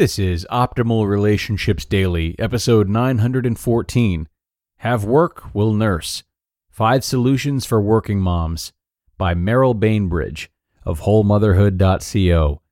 This is Optimal Relationships Daily, episode 914 Have Work, Will Nurse Five Solutions for Working Moms by Merrill Bainbridge of WholeMotherhood.co.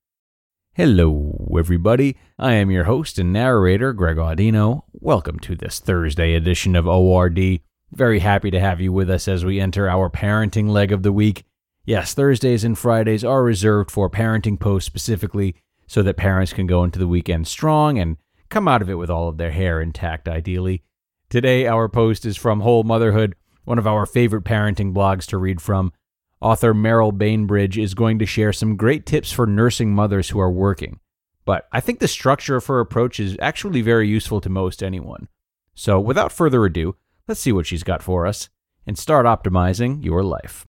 Hello, everybody. I am your host and narrator, Greg Audino. Welcome to this Thursday edition of ORD. Very happy to have you with us as we enter our parenting leg of the week. Yes, Thursdays and Fridays are reserved for parenting posts specifically so that parents can go into the weekend strong and come out of it with all of their hair intact, ideally. Today, our post is from Whole Motherhood, one of our favorite parenting blogs to read from. Author Merrill Bainbridge is going to share some great tips for nursing mothers who are working. But I think the structure of her approach is actually very useful to most anyone. So, without further ado, let's see what she's got for us and start optimizing your life.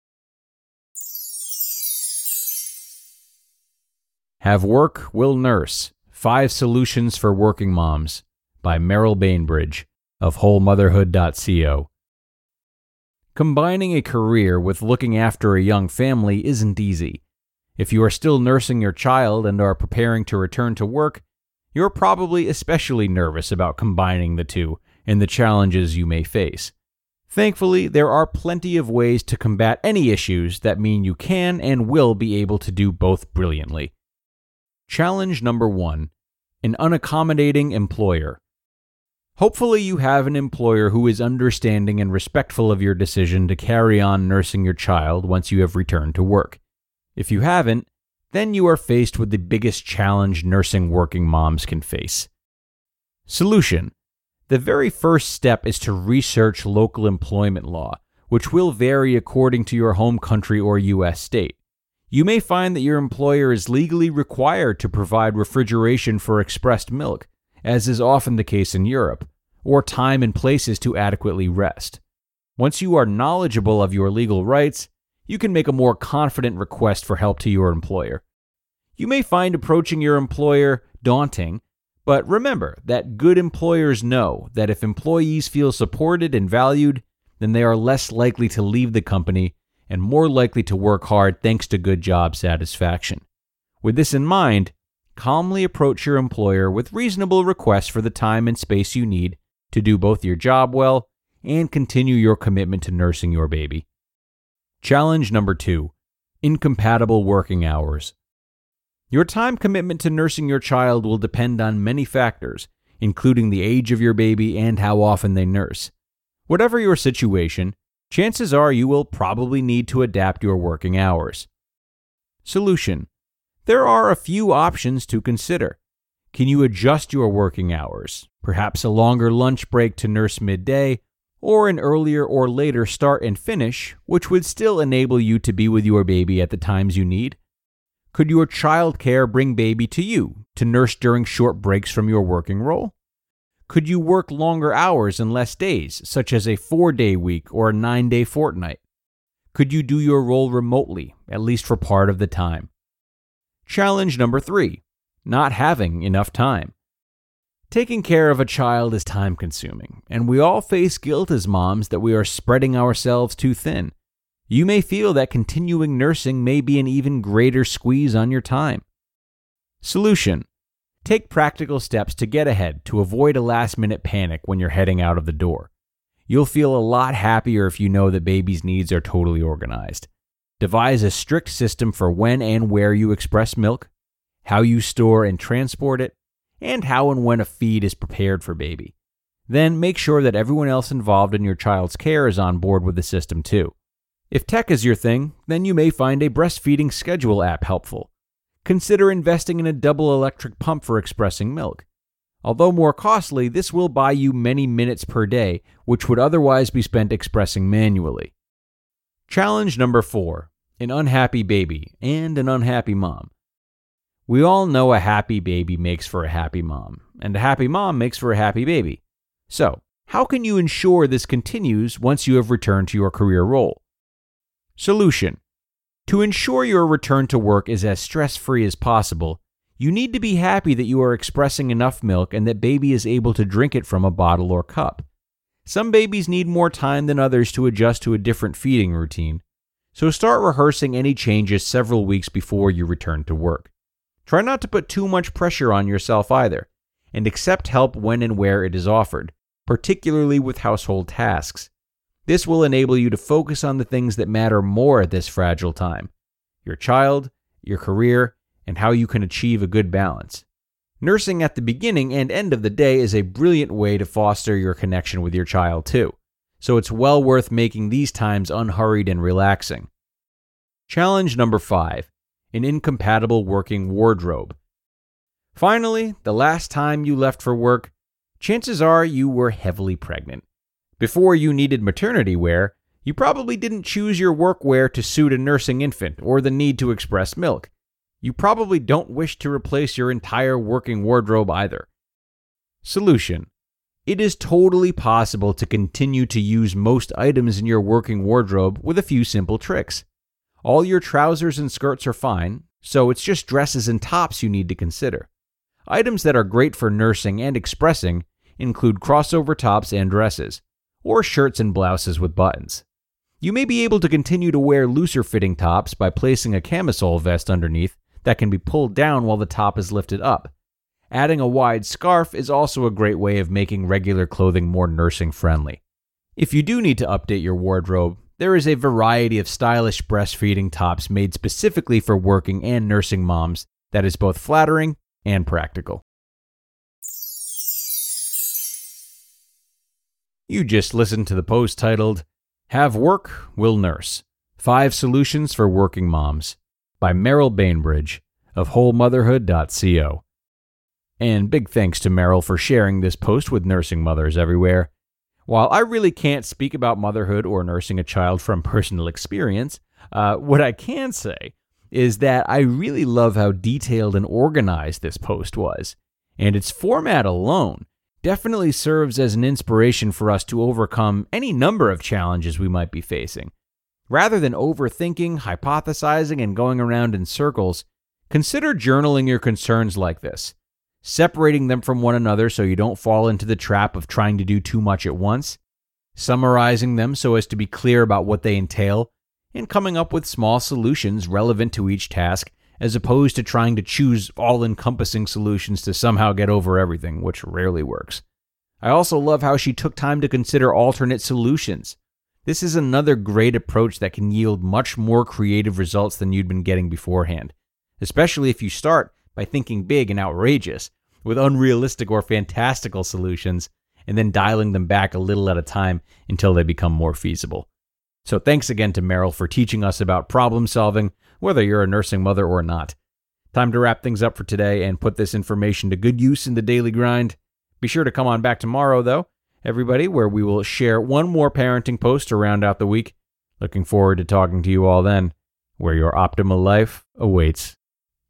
Have Work, Will Nurse Five Solutions for Working Moms by Merrill Bainbridge of WholeMotherhood.co. Combining a career with looking after a young family isn't easy. If you are still nursing your child and are preparing to return to work, you're probably especially nervous about combining the two and the challenges you may face. Thankfully, there are plenty of ways to combat any issues that mean you can and will be able to do both brilliantly. Challenge number one an unaccommodating employer. Hopefully, you have an employer who is understanding and respectful of your decision to carry on nursing your child once you have returned to work. If you haven't, then you are faced with the biggest challenge nursing working moms can face. Solution The very first step is to research local employment law, which will vary according to your home country or U.S. state. You may find that your employer is legally required to provide refrigeration for expressed milk, as is often the case in Europe, or time and places to adequately rest. Once you are knowledgeable of your legal rights, you can make a more confident request for help to your employer. You may find approaching your employer daunting, but remember that good employers know that if employees feel supported and valued, then they are less likely to leave the company and more likely to work hard thanks to good job satisfaction. With this in mind, calmly approach your employer with reasonable requests for the time and space you need to do both your job well and continue your commitment to nursing your baby. Challenge number two incompatible working hours. Your time commitment to nursing your child will depend on many factors, including the age of your baby and how often they nurse. Whatever your situation, chances are you will probably need to adapt your working hours. Solution There are a few options to consider. Can you adjust your working hours? Perhaps a longer lunch break to nurse midday, or an earlier or later start and finish, which would still enable you to be with your baby at the times you need? Could your child care bring baby to you to nurse during short breaks from your working role? Could you work longer hours and less days, such as a four day week or a nine day fortnight? Could you do your role remotely, at least for part of the time? Challenge number three not having enough time. Taking care of a child is time consuming, and we all face guilt as moms that we are spreading ourselves too thin. You may feel that continuing nursing may be an even greater squeeze on your time. Solution Take practical steps to get ahead to avoid a last minute panic when you're heading out of the door. You'll feel a lot happier if you know that baby's needs are totally organized. Devise a strict system for when and where you express milk, how you store and transport it, and how and when a feed is prepared for baby. Then make sure that everyone else involved in your child's care is on board with the system too. If tech is your thing, then you may find a breastfeeding schedule app helpful. Consider investing in a double electric pump for expressing milk. Although more costly, this will buy you many minutes per day, which would otherwise be spent expressing manually. Challenge number four an unhappy baby and an unhappy mom. We all know a happy baby makes for a happy mom, and a happy mom makes for a happy baby. So, how can you ensure this continues once you have returned to your career role? Solution To ensure your return to work is as stress free as possible, you need to be happy that you are expressing enough milk and that baby is able to drink it from a bottle or cup. Some babies need more time than others to adjust to a different feeding routine, so start rehearsing any changes several weeks before you return to work. Try not to put too much pressure on yourself either, and accept help when and where it is offered, particularly with household tasks. This will enable you to focus on the things that matter more at this fragile time your child, your career, and how you can achieve a good balance. Nursing at the beginning and end of the day is a brilliant way to foster your connection with your child, too, so it's well worth making these times unhurried and relaxing. Challenge number five an incompatible working wardrobe. Finally, the last time you left for work, chances are you were heavily pregnant. Before you needed maternity wear, you probably didn't choose your workwear to suit a nursing infant or the need to express milk you probably don't wish to replace your entire working wardrobe either. Solution It is totally possible to continue to use most items in your working wardrobe with a few simple tricks. All your trousers and skirts are fine, so it's just dresses and tops you need to consider. Items that are great for nursing and expressing include crossover tops and dresses, or shirts and blouses with buttons. You may be able to continue to wear looser fitting tops by placing a camisole vest underneath that can be pulled down while the top is lifted up. Adding a wide scarf is also a great way of making regular clothing more nursing friendly. If you do need to update your wardrobe, there is a variety of stylish breastfeeding tops made specifically for working and nursing moms that is both flattering and practical. You just listened to the post titled, Have Work, Will Nurse Five Solutions for Working Moms by Merrill Bainbridge of wholemotherhood.co. And big thanks to Merrill for sharing this post with nursing mothers everywhere. While I really can't speak about motherhood or nursing a child from personal experience, uh, what I can say is that I really love how detailed and organized this post was. And its format alone definitely serves as an inspiration for us to overcome any number of challenges we might be facing. Rather than overthinking, hypothesizing, and going around in circles, consider journaling your concerns like this, separating them from one another so you don't fall into the trap of trying to do too much at once, summarizing them so as to be clear about what they entail, and coming up with small solutions relevant to each task as opposed to trying to choose all encompassing solutions to somehow get over everything, which rarely works. I also love how she took time to consider alternate solutions this is another great approach that can yield much more creative results than you'd been getting beforehand, especially if you start by thinking big and outrageous with unrealistic or fantastical solutions and then dialing them back a little at a time until they become more feasible. So, thanks again to Merrill for teaching us about problem solving, whether you're a nursing mother or not. Time to wrap things up for today and put this information to good use in the daily grind. Be sure to come on back tomorrow, though, everybody, where we will share one more parenting post to round out the week. Looking forward to talking to you all then, where your optimal life awaits.